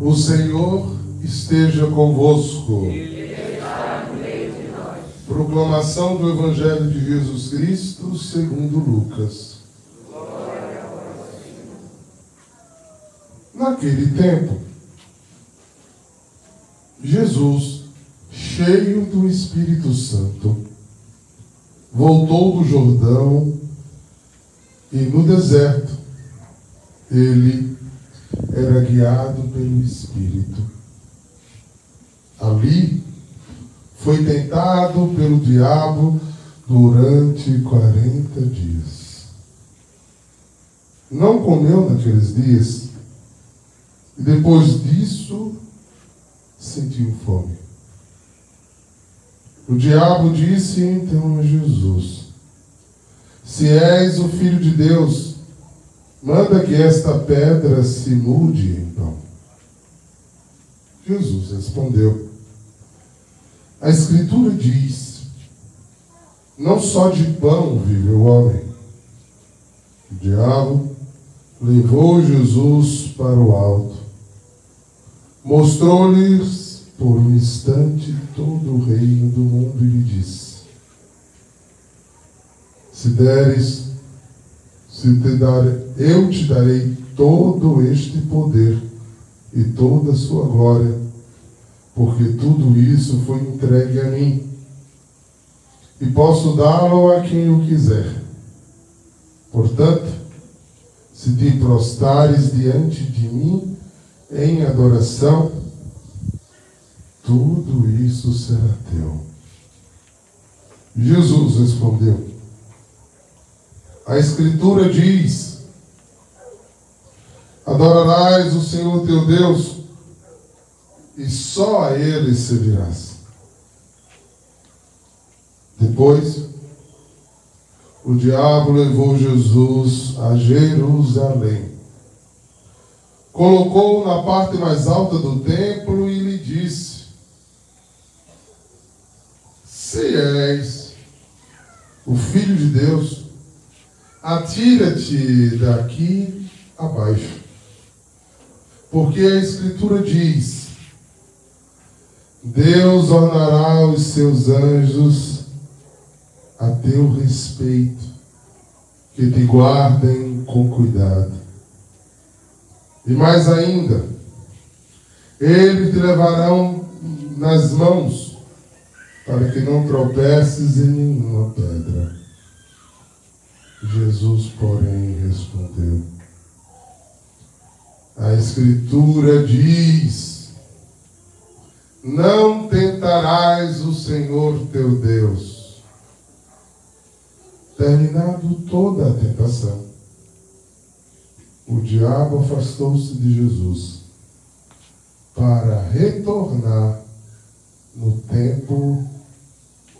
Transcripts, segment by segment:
O Senhor esteja convosco. Proclamação do Evangelho de Jesus Cristo segundo Lucas. Naquele tempo, Jesus, cheio do Espírito Santo, voltou do Jordão e no deserto ele era guiado pelo Espírito. Ali foi tentado pelo diabo durante 40 dias. Não comeu naqueles dias, e depois disso sentiu fome. O diabo disse então a Jesus: Se és o filho de Deus, Manda que esta pedra se mude em pão. Jesus respondeu: A Escritura diz: Não só de pão vive o homem. O diabo levou Jesus para o alto, mostrou-lhes por um instante todo o reino do mundo e lhe disse: Se deres se te dar, eu te darei todo este poder e toda a sua glória, porque tudo isso foi entregue a mim, e posso dá-lo a quem eu quiser. Portanto, se te prostares diante de mim em adoração, tudo isso será teu. Jesus respondeu: a Escritura diz: Adorarás o Senhor teu Deus e só a Ele servirás. Depois, o diabo levou Jesus a Jerusalém. Colocou-o na parte mais alta do templo e lhe disse: Se és o filho de Deus, atira-te daqui abaixo. Porque a Escritura diz: Deus honrará os seus anjos a teu respeito, que te guardem com cuidado. E mais ainda, eles te levarão nas mãos, para que não tropeces em nenhuma pedra. Jesus, porém, respondeu: A Escritura diz: Não tentarás o Senhor teu Deus. Terminado toda a tentação, o diabo afastou-se de Jesus para retornar no tempo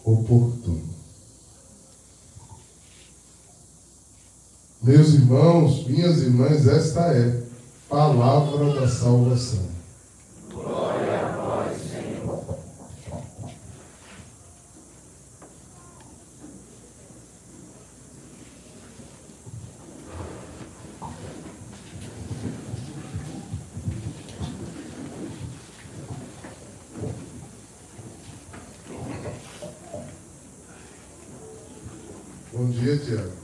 oportuno. Meus irmãos, minhas irmãs, esta é palavra da salvação. Glória a vós, Senhor. Bom dia, Tiago.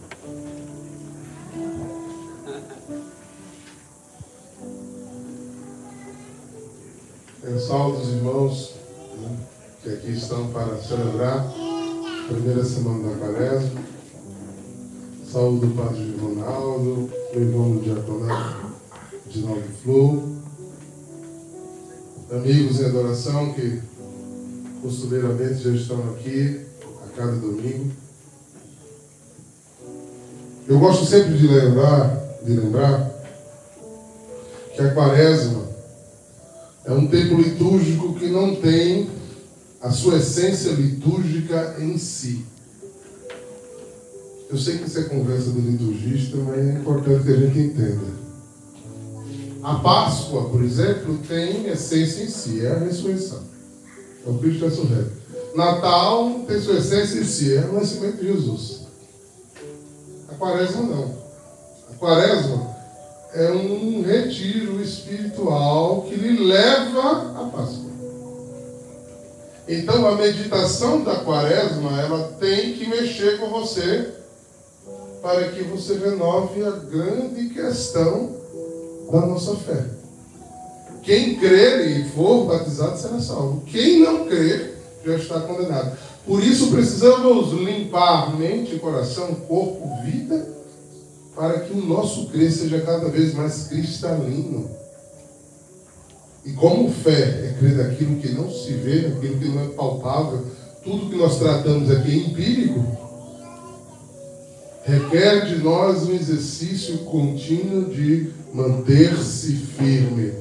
Salve os irmãos né, que aqui estão para celebrar a primeira semana da quaresma. Saúde do Padre Ronaldo, o irmão do diaconato de Nova Flu, amigos em adoração que costumeiramente já estão aqui a cada domingo. Eu gosto sempre de lembrar, de lembrar que a quaresma é um tempo litúrgico que não tem a sua essência litúrgica em si. Eu sei que isso é conversa do liturgista, mas é importante que a gente entenda. A Páscoa, por exemplo, tem essência em si, é a ressurreição. É o Cristo ressurreto. Natal tem sua essência em si, é o nascimento de Jesus. A quaresma não. A quaresma é um retiro espiritual que lhe leva à Páscoa. Então a meditação da quaresma, ela tem que mexer com você para que você renove a grande questão da nossa fé. Quem crer e for batizado será salvo. Quem não crer já está condenado. Por isso precisamos limpar mente, coração, corpo, vida, para que o nosso crer seja cada vez mais cristalino. E como fé é crer naquilo que não se vê, naquilo que não é palpável, tudo que nós tratamos aqui é empírico, requer de nós um exercício contínuo de manter-se firme.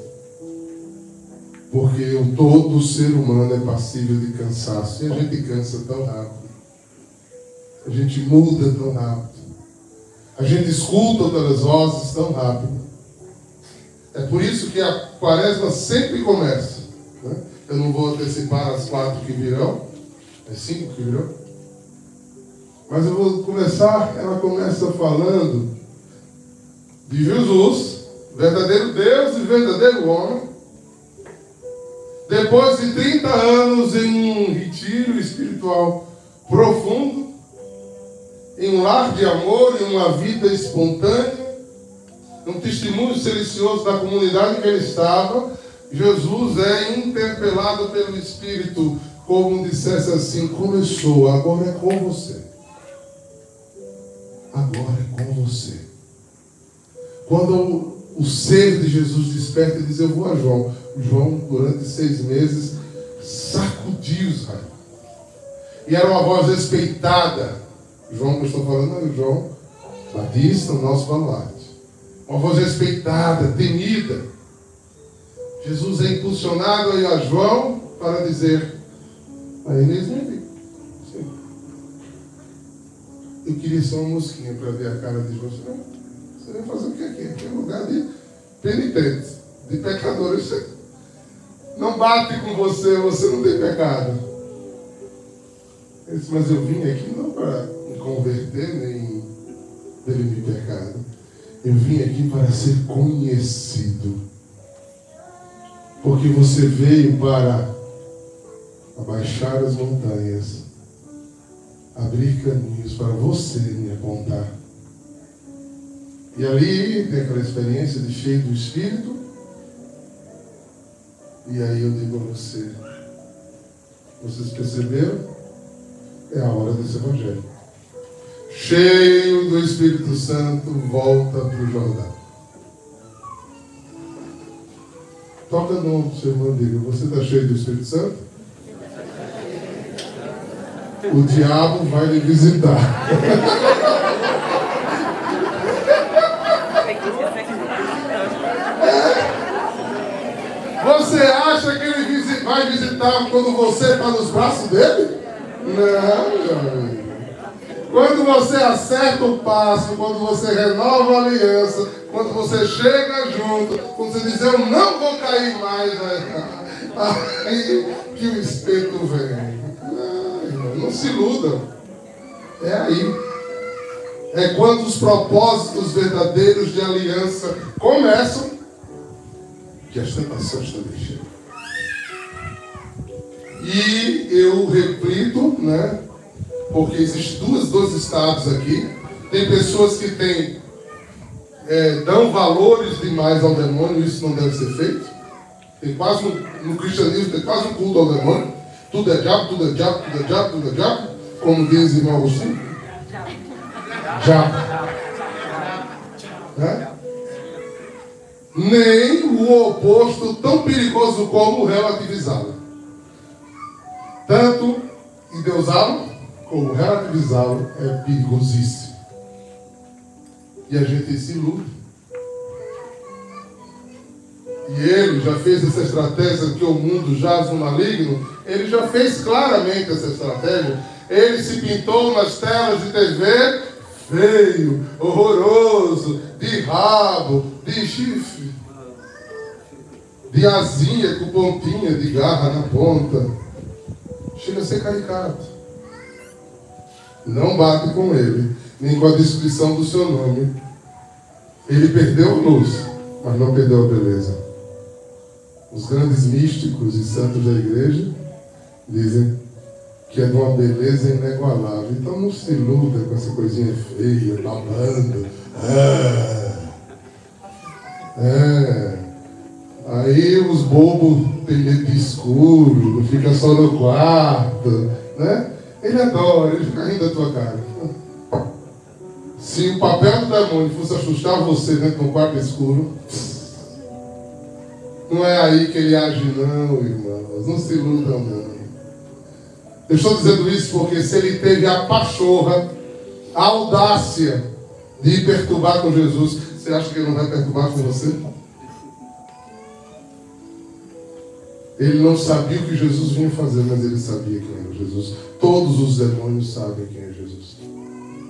Porque o todo ser humano é passível de cansaço. E a gente cansa tão rápido. A gente muda tão rápido. A gente escuta outras vozes tão rápido. É por isso que a quaresma sempre começa. Né? Eu não vou antecipar as quatro que virão. É cinco que virão. Mas eu vou começar, ela começa falando de Jesus, verdadeiro Deus e verdadeiro homem. Depois de 30 anos em um retiro espiritual profundo, em um lar de amor, em uma vida espontânea, um testemunho silencioso da comunidade em que ele estava, Jesus é interpelado pelo Espírito, como dissesse assim: começou, agora é com você agora é com você. Quando o, ser de Jesus desperta e diz, eu vou a João. João, durante seis meses, sacudiu Israel. E era uma voz respeitada. João, que eu estou falando, é João Batista, o nosso baluarte. Uma voz respeitada, temida. Jesus é impulsionado aí a João para dizer, a Inês me Eu queria só uma mosquinha para ver a cara de você. Você vai fazer o que aqui? Aqui é lugar de penitentes, de pecadores. Não bate com você, você não tem pecado. Ele disse, mas eu vim aqui não para converter, nem prevenir pecado. Eu vim aqui para ser conhecido. Porque você veio para abaixar as montanhas abrir caminhos para você me apontar. E ali tem aquela experiência de cheio do Espírito. E aí eu digo a você, vocês perceberam? É a hora desse Evangelho. Cheio do Espírito Santo, volta para o Jordão. Toca no seu irmão diga, você está cheio do Espírito Santo? o diabo vai lhe visitar. Você acha que ele vai visitar quando você está nos braços dele? Não, amigo. Quando você acerta o passo, quando você renova a aliança, quando você chega junto, quando você diz, eu não vou cair mais, né? aí que o espeto vem. Não se iludam. É aí. É quando os propósitos verdadeiros de aliança começam que as tentações também chegam. E eu repito, né? Porque existem duas, dois estados aqui. Tem pessoas que têm, é, dão valores demais ao demônio, isso não deve ser feito. Tem quase no, no cristianismo, tem quase um culto ao demônio. Tudo é diabo, tudo é diabo, tudo é diabo, tudo é diabo. Como diz o irmão Agostinho. Diabo. Né? Nem o oposto tão perigoso como relativizá-lo. Tanto endeusá-lo como relativizá-lo é perigosíssimo. E a gente se ilude. E ele já fez essa estratégia que o mundo jaz no maligno, ele já fez claramente essa estratégia. Ele se pintou nas telas de TV feio, horroroso, de rabo, de chifre, de asinha com pontinha de garra na ponta. Chega a ser caricato. Não bate com ele, nem com a descrição do seu nome. Ele perdeu a luz, mas não perdeu a beleza. Os grandes místicos e santos da igreja dizem que é de uma beleza inigualável. Então não se iluda com essa coisinha feia, babando. É. é. Aí os bobos têm leite escuro, fica só no quarto, né? Ele adora, ele fica rindo da tua cara. Se o papel do demônio fosse assustar você dentro de um quarto escuro, não é aí que ele age, não, irmãos. Não se iludam, não. Eu estou dizendo isso porque se ele teve a pachorra, a audácia de perturbar com Jesus, você acha que ele não vai perturbar com você? Ele não sabia o que Jesus vinha fazer, mas ele sabia quem era Jesus. Todos os demônios sabem quem é Jesus.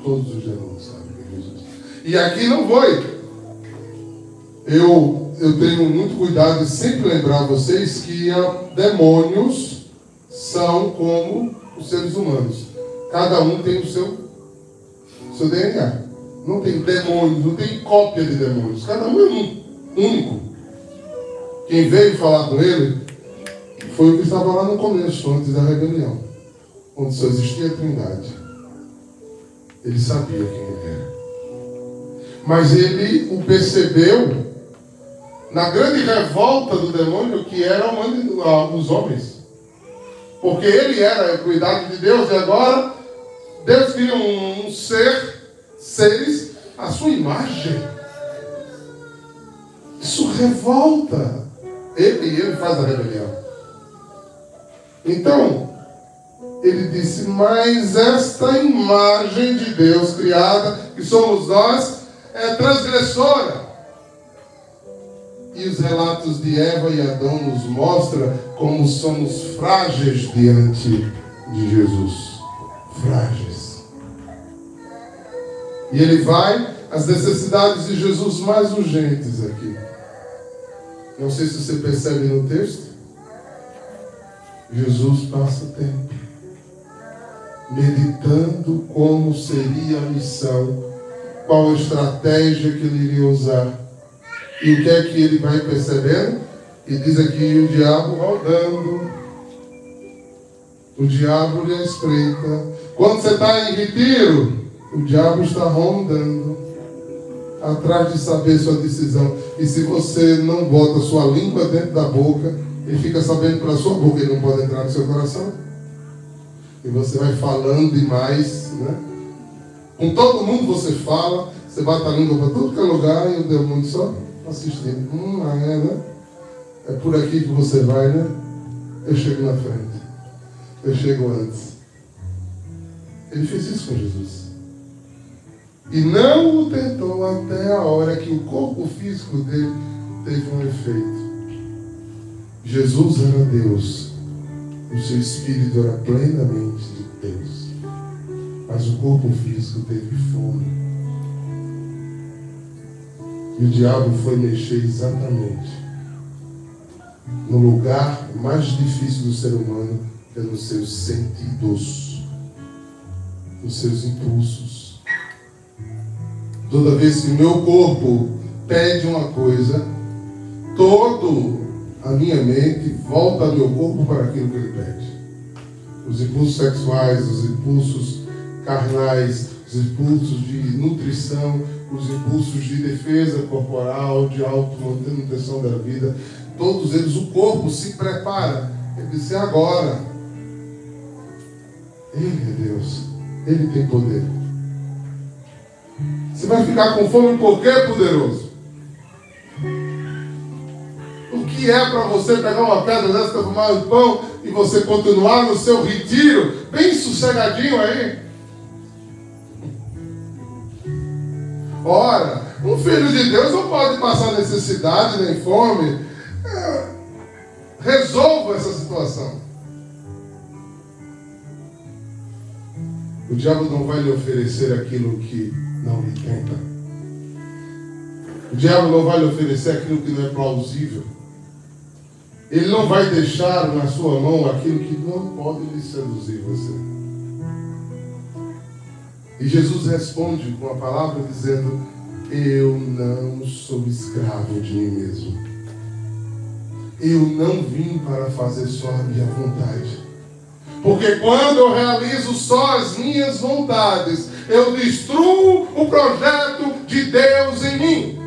Todos os demônios sabem quem é Jesus. E aqui não foi. Eu, eu tenho muito cuidado de sempre lembrar vocês que demônios são como os seres humanos. Cada um tem o seu, seu DNA. Não tem demônios, não tem cópia de demônios. Cada um é um, único. Quem veio falar com ele foi o que estava lá no começo, antes da rebelião, onde só existia a trindade. Ele sabia quem ele era. Mas ele o percebeu na grande revolta do demônio que eram os homens. Porque ele era a equidade de Deus e agora Deus cria um, um ser, seres, a sua imagem. Isso revolta. Ele, ele faz a rebelião. Então, ele disse, mas esta imagem de Deus criada, que somos nós, é transgressora. E os relatos de Eva e Adão nos mostram como somos frágeis diante de Jesus. Frágeis. E ele vai às necessidades de Jesus mais urgentes aqui. Não sei se você percebe no texto. Jesus passa tempo meditando como seria a missão, qual a estratégia que ele iria usar e o que é que ele vai percebendo? E diz aqui o diabo rodando. O diabo lhe espreita. Quando você está em retiro, o diabo está rondando. Atrás de saber sua decisão. E se você não bota sua língua dentro da boca, ele fica sabendo pela sua boca, ele não pode entrar no seu coração. E você vai falando demais, né? Com todo mundo você fala, você bate a língua para todo que é lugar e o demônio só assistindo. Hum, ah, é, né? É por aqui que você vai, né? Eu chego na frente. Eu chego antes. Ele fez isso com Jesus. E não o tentou até a hora que o corpo físico dele teve um efeito. Jesus era Deus. O seu espírito era plenamente de Deus. Mas o corpo físico teve fome. E o diabo foi mexer exatamente no lugar mais difícil do ser humano, que é nos seus sentidos, nos seus impulsos. Toda vez que o meu corpo pede uma coisa, todo a minha mente volta ao meu corpo para aquilo que ele pede. Os impulsos sexuais, os impulsos carnais, os impulsos de nutrição, os impulsos de defesa corporal, de automanutenção da vida, todos eles, o corpo se prepara. Ele disse, é agora. Ele é Deus. Ele tem poder. Você vai ficar com fome por quê, poderoso? Que é para você pegar uma pedra dessa, tomar um pão e você continuar no seu retiro, bem sossegadinho aí? Ora, um filho de Deus não pode passar necessidade nem fome. É, resolva essa situação. O diabo não vai lhe oferecer aquilo que não lhe tenta. O diabo não vai lhe oferecer aquilo que não é plausível. Ele não vai deixar na sua mão aquilo que não pode lhe seduzir você. E Jesus responde com a palavra dizendo: Eu não sou escravo de mim mesmo. Eu não vim para fazer só a minha vontade. Porque quando eu realizo só as minhas vontades, eu destruo o projeto de Deus em mim.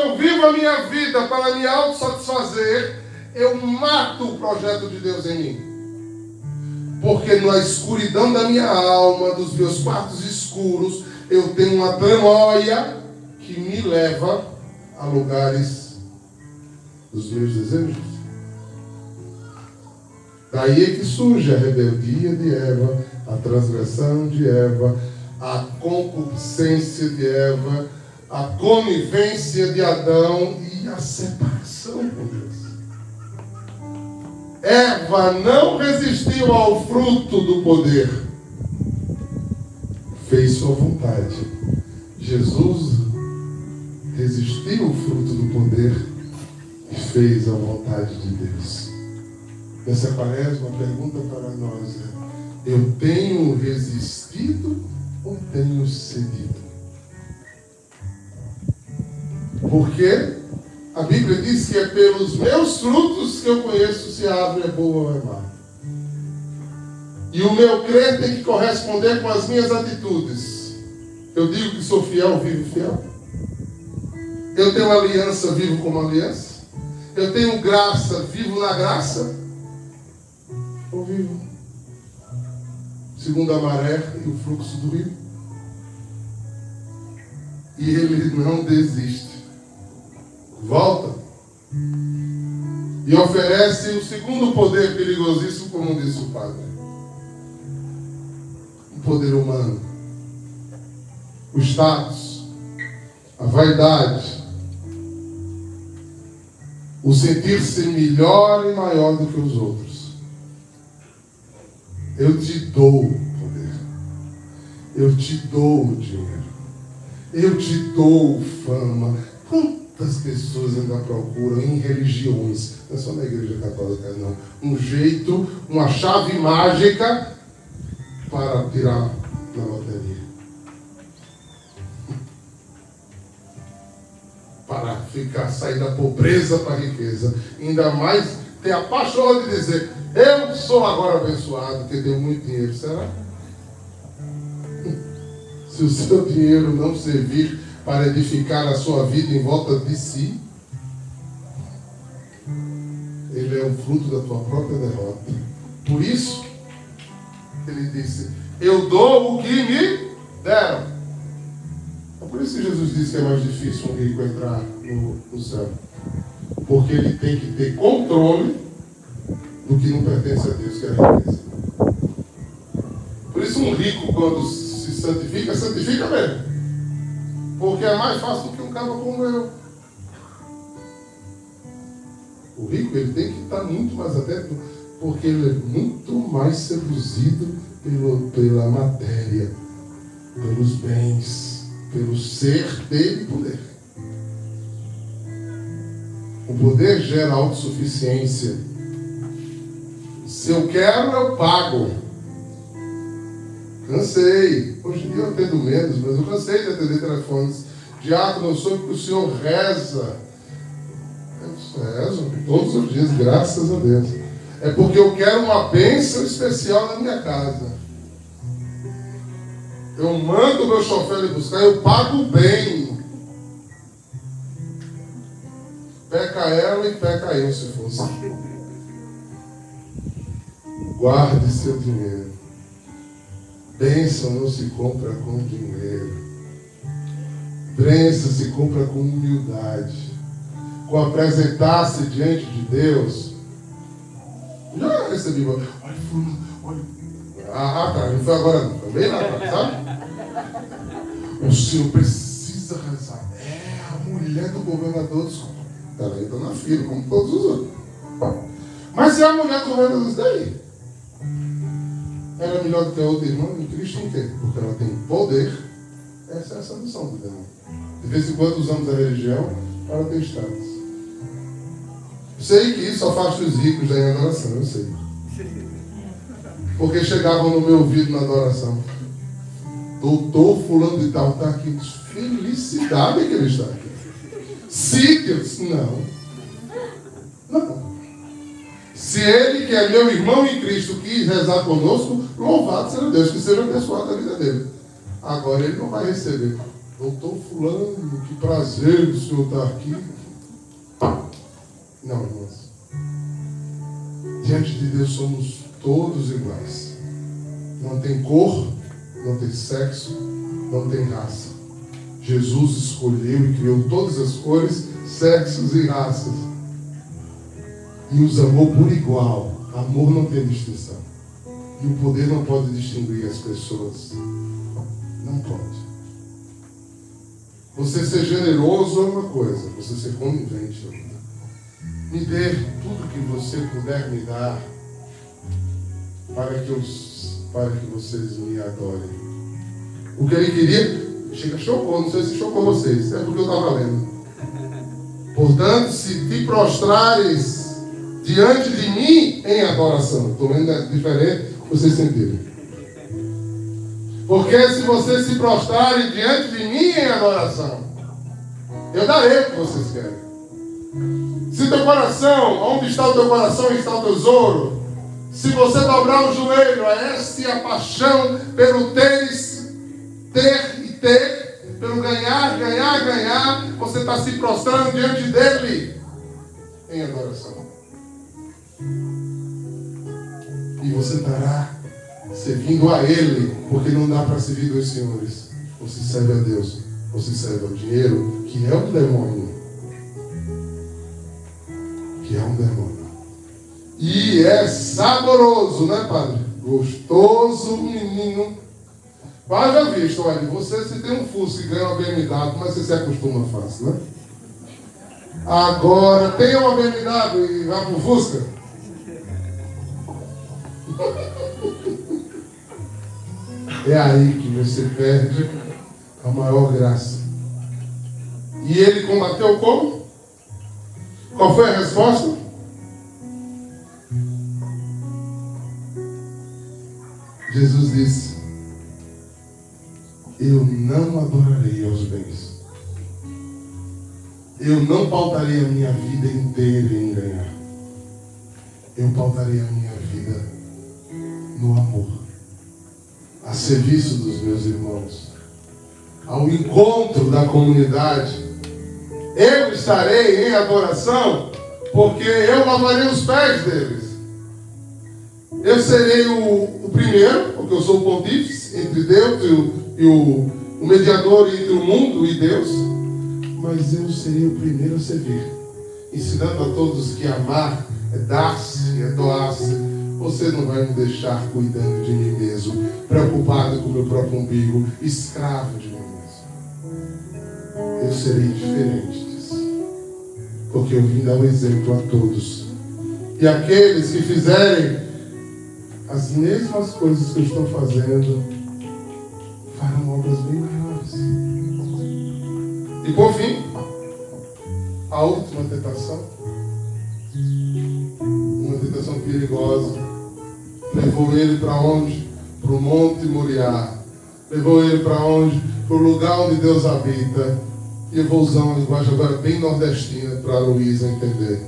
Eu vivo a minha vida para me autossatisfazer, eu mato o projeto de Deus em mim. Porque na escuridão da minha alma, dos meus quartos escuros, eu tenho uma tramóia que me leva a lugares dos meus desejos. Daí é que surge a rebeldia de Eva, a transgressão de Eva, a concupiscência de Eva, a conivência de Adão e a separação com Deus. Eva não resistiu ao fruto do poder, fez sua vontade. Jesus resistiu ao fruto do poder e fez a vontade de Deus. Nessa quaresma, a pergunta para nós é: eu tenho resistido ou tenho cedido? Porque a Bíblia diz que é pelos meus frutos que eu conheço se a árvore é boa ou é má. E o meu crer tem que corresponder com as minhas atitudes. Eu digo que sou fiel, vivo fiel. Eu tenho aliança, vivo como aliança. Eu tenho graça, vivo na graça. Ou vivo segundo a maré e o fluxo do rio. E ele não desiste volta e oferece o segundo poder perigosíssimo, como disse o padre: o poder humano, o status, a vaidade, o sentir-se melhor e maior do que os outros. Eu te dou poder, eu te dou dinheiro, eu te dou fama. Quantas pessoas ainda procuram em religiões, não é só na igreja católica, não, um jeito, uma chave mágica para tirar na loteria. Para ficar, sair da pobreza para a riqueza. Ainda mais ter a paixão de dizer, eu sou agora abençoado, que tenho muito dinheiro. Será? Se o seu dinheiro não servir para edificar a sua vida em volta de si, ele é o fruto da tua própria derrota. Por isso, ele disse: Eu dou o que me deram. É por isso que Jesus disse que é mais difícil um rico entrar no, no céu. Porque ele tem que ter controle do que não pertence a Deus, que é a riqueza. Por isso, um rico, quando se santifica, santifica mesmo. Porque é mais fácil do que um cara como eu. O rico ele tem que estar muito mais atento, porque ele é muito mais seduzido pelo, pela matéria, pelos bens, pelo ser dele poder. O poder gera autossuficiência. Se eu quero, eu pago. Cansei. Hoje em dia eu atendo menos, mas eu cansei de atender telefones. Diácono, eu soube que o senhor reza. Eu rezo todos os dias, graças a Deus. É porque eu quero uma bênção especial na minha casa. Eu mando o meu chofer buscar, eu pago bem. Peca ela e peca eu, se fosse. Guarde seu dinheiro. Bênção não se compra com dinheiro. Bênção se compra com humildade. Com apresentar-se diante de Deus. Já recebi. Olha, fulano, olha. Ah, tá. Não foi agora não. Bem lá atrás, sabe? O senhor precisa rezar. É a mulher do governador dos. Ela entra na fila, como todos os outros. Mas é a mulher do governador daí ela é melhor do que a outra irmã em Cristo em quê? Porque ela tem poder. Essa é a solução do demônio. De vez em quando usamos a religião para ter status. Sei que isso afasta os ricos da adoração, eu sei. Porque chegavam no meu ouvido na adoração. doutor fulano de tal está aqui. Felicidade que ele está aqui. Sítios? Não. Se ele, que é meu irmão em Cristo, quis rezar conosco, louvado seja Deus, que seja abençoado a vida dele. Agora ele não vai receber. Doutor Fulano, que prazer o senhor estar aqui. Não, irmãos. Diante de Deus somos todos iguais. Não tem cor, não tem sexo, não tem raça. Jesus escolheu e criou todas as cores, sexos e raças. E os amou por igual. Amor não tem distinção. E o poder não pode distinguir as pessoas. Não pode. Você ser generoso é uma coisa, você ser conivente é outra. Me dê tudo que você puder me dar para que, os, para que vocês me adorem. O que ele queria, chega, chocou, não sei se chocou vocês, é porque eu estava lendo. Portanto, se te prostrares diante de mim em adoração, estou lendo é diferente, vocês sentirem. Porque se vocês se prostrarem diante de mim em adoração, eu darei o que vocês querem. Se teu coração, onde está o teu coração, está o tesouro. Se você dobrar o joelho, esta é a paixão pelo teres, ter e ter, pelo ganhar, ganhar, ganhar, você está se prostrando diante dele em adoração. E você estará servindo a Ele, porque não dá para servir dois senhores. Você serve a Deus, você serve ao dinheiro, que é um demônio. Que é um demônio. E é saboroso, né, padre? Gostoso, menino. Haja visto, olha, você se tem um Fusca e ganha uma BMW, mas você se acostuma fácil, né? Agora, tem uma BMW e vai pro Fusca? É aí que você perde a maior graça. E ele combateu como? Qual foi a resposta? Jesus disse: Eu não adorarei aos bens. Eu não pautarei a minha vida inteira em ganhar. Eu pautarei a minha no amor a serviço dos meus irmãos, ao encontro da comunidade. Eu estarei em adoração, porque eu lavarei os pés deles. Eu serei o, o primeiro, porque eu sou o pontífice entre Deus e, o, e o, o mediador entre o mundo e Deus. Mas eu serei o primeiro a servir, ensinando a todos que amar é dar-se, é doar-se você não vai me deixar cuidando de mim mesmo, preocupado com o meu próprio umbigo, escravo de mim mesmo. Eu serei diferente disso. Porque eu vim dar um exemplo a todos. E aqueles que fizerem as mesmas coisas que eu estou fazendo, farão obras bem maiores. E por fim, a última tentação. Uma tentação perigosa Levou ele para onde? Para o Monte Moriá. Levou ele para onde? Para o lugar onde Deus habita. E eu vou usar uma linguagem agora bem nordestina para a Luísa entender.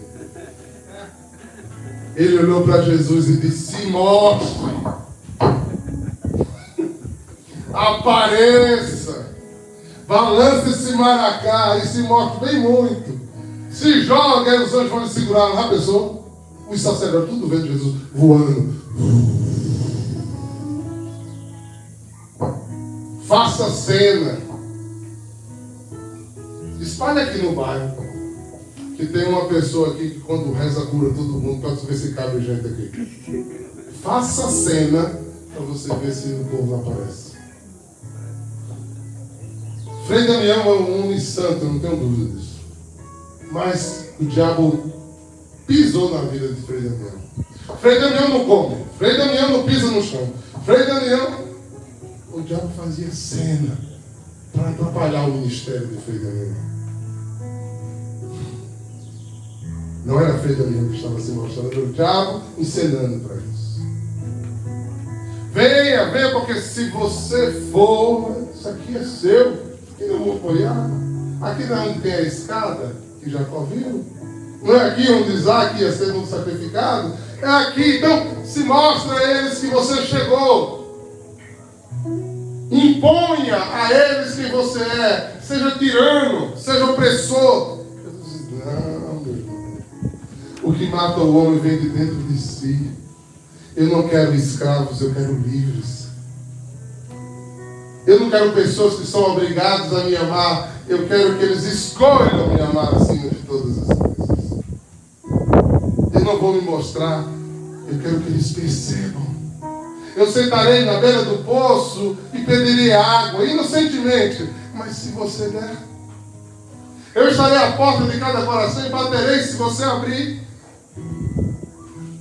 Ele olhou para Jesus e disse: Se mostre, apareça, balance esse maracá e se mostre bem muito. Se joga e os anjos vão segurar. Já pensou? Os sacerdotes tudo vendo Jesus voando. Faça cena. Espalhe aqui no bairro. Que tem uma pessoa aqui que quando reza cura todo mundo, para ver se cabe gente aqui. Faça cena para você ver se o povo aparece. Frei Damião é um homem santo, não tenho dúvida disso. Mas o diabo pisou na vida de Frei Damião. Frei Damião não come. Frei Damião não pisa no chão. Frei Damião, o diabo fazia cena para atrapalhar o ministério de Frei Damião. Não era Frei Damião que estava se mostrando, era o diabo encenando para isso. Venha, venha, porque se você for, isso aqui é seu. Aqui não vou apoiar. Aqui não tem a escada que Jacó viu. Não é aqui onde Isaac ia um sacrificado. É aqui. Então, se mostra a eles que você chegou. Imponha a eles quem você é. Seja tirano, seja opressor. Jesus não, meu irmão. O que mata o homem vem de dentro de si. Eu não quero escravos, eu quero livres. Eu não quero pessoas que são obrigadas a me amar. Eu quero que eles escolham me amar acima de todas vou me mostrar. Eu quero que eles percebam. Eu sentarei na beira do poço e pedirei água, inocentemente. Mas se você der, eu estarei à porta de cada coração e baterei se você abrir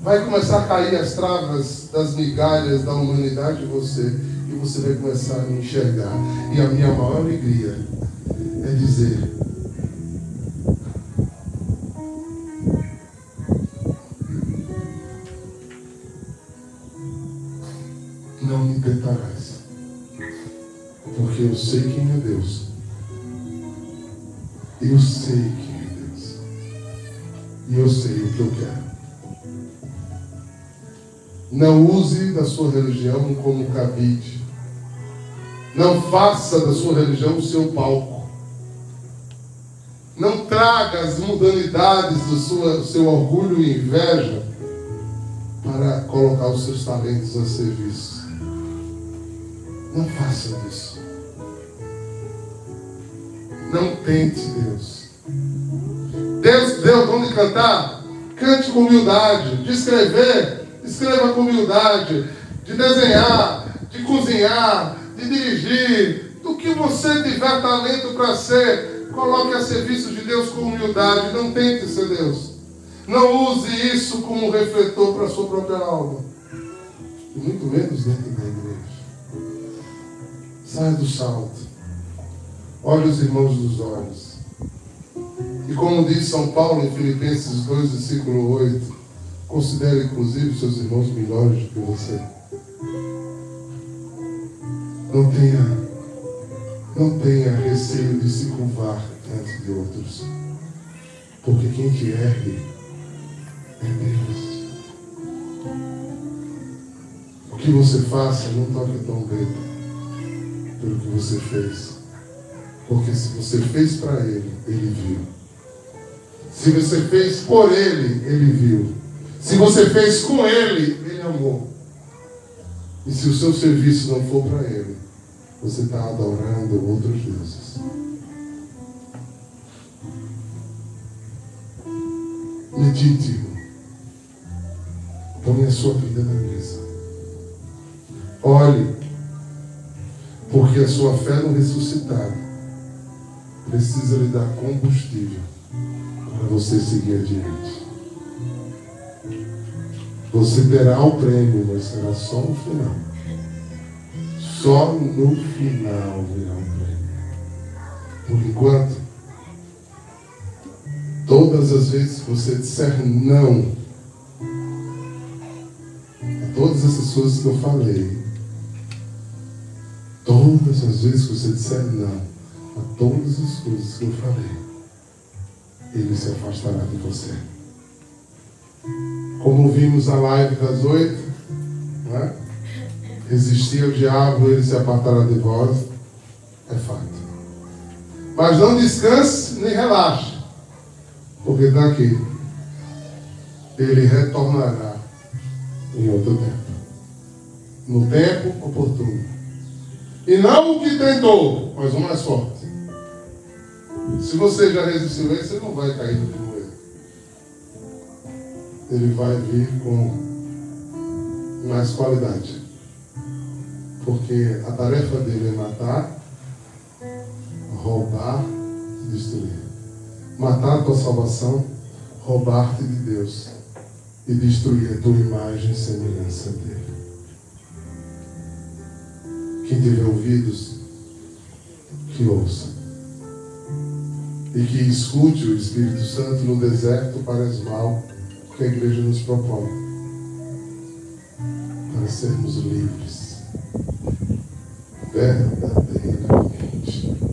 vai começar a cair as travas das migalhas da humanidade em você e você vai começar a me enxergar. E a minha maior alegria é dizer: eu sei quem é Deus. Eu sei quem é Deus. E eu sei o que eu quero. Não use da sua religião como cabide. Não faça da sua religião o seu palco. Não traga as mundanidades do, do seu orgulho e inveja para colocar os seus talentos a serviço. Não faça isso. Não tente Deus. Deus deu o de cantar. Cante com humildade. De escrever Escreva com humildade, de desenhar, de cozinhar, de dirigir, do que você tiver talento para ser, coloque a serviço de Deus com humildade, não tente ser Deus. Não use isso como refletor para a sua própria alma. E muito menos dentro da igreja. Saia do salto. Olhe os irmãos dos olhos. E como diz São Paulo em Filipenses 2, versículo 8, Considere, inclusive, seus irmãos melhores do que você. Não tenha, não tenha receio de se curvar diante de outros. Porque quem te ergue é Deus. O que você faça não toque tão bem pelo que você fez. Porque se você fez para Ele, Ele viu. Se você fez por Ele, Ele viu. Se você fez com Ele, Ele amou. E se o seu serviço não for para Ele, você está adorando outros deuses. Medite. Põe a sua vida na mesa. Olhe, porque a sua fé no ressuscitado precisa lhe dar combustível para você seguir adiante. Você terá o prêmio, mas será só no final. Só no final virá o prêmio. Por enquanto, todas as vezes que você disser não a todas essas coisas que eu falei, todas as vezes que você disser não todas as coisas que eu falei, ele se afastará de você. Como vimos na live das oito, né? resistir ao diabo, ele se apartará de vós. É fato. Mas não descanse nem relaxe, porque está aqui. Ele retornará em outro tempo. No tempo oportuno. E não o que tentou, mas o mais forte. Se você já resistiu a ele, você não vai cair no ele vai vir com mais qualidade. Porque a tarefa dele é matar, roubar e destruir. Matar a tua salvação, roubar-te de Deus e destruir a tua imagem e semelhança dele. Quem tiver ouvidos, que ouça. E que escute o Espírito Santo no deserto para esmal que a igreja nos propõe para sermos livres. verdadeiramente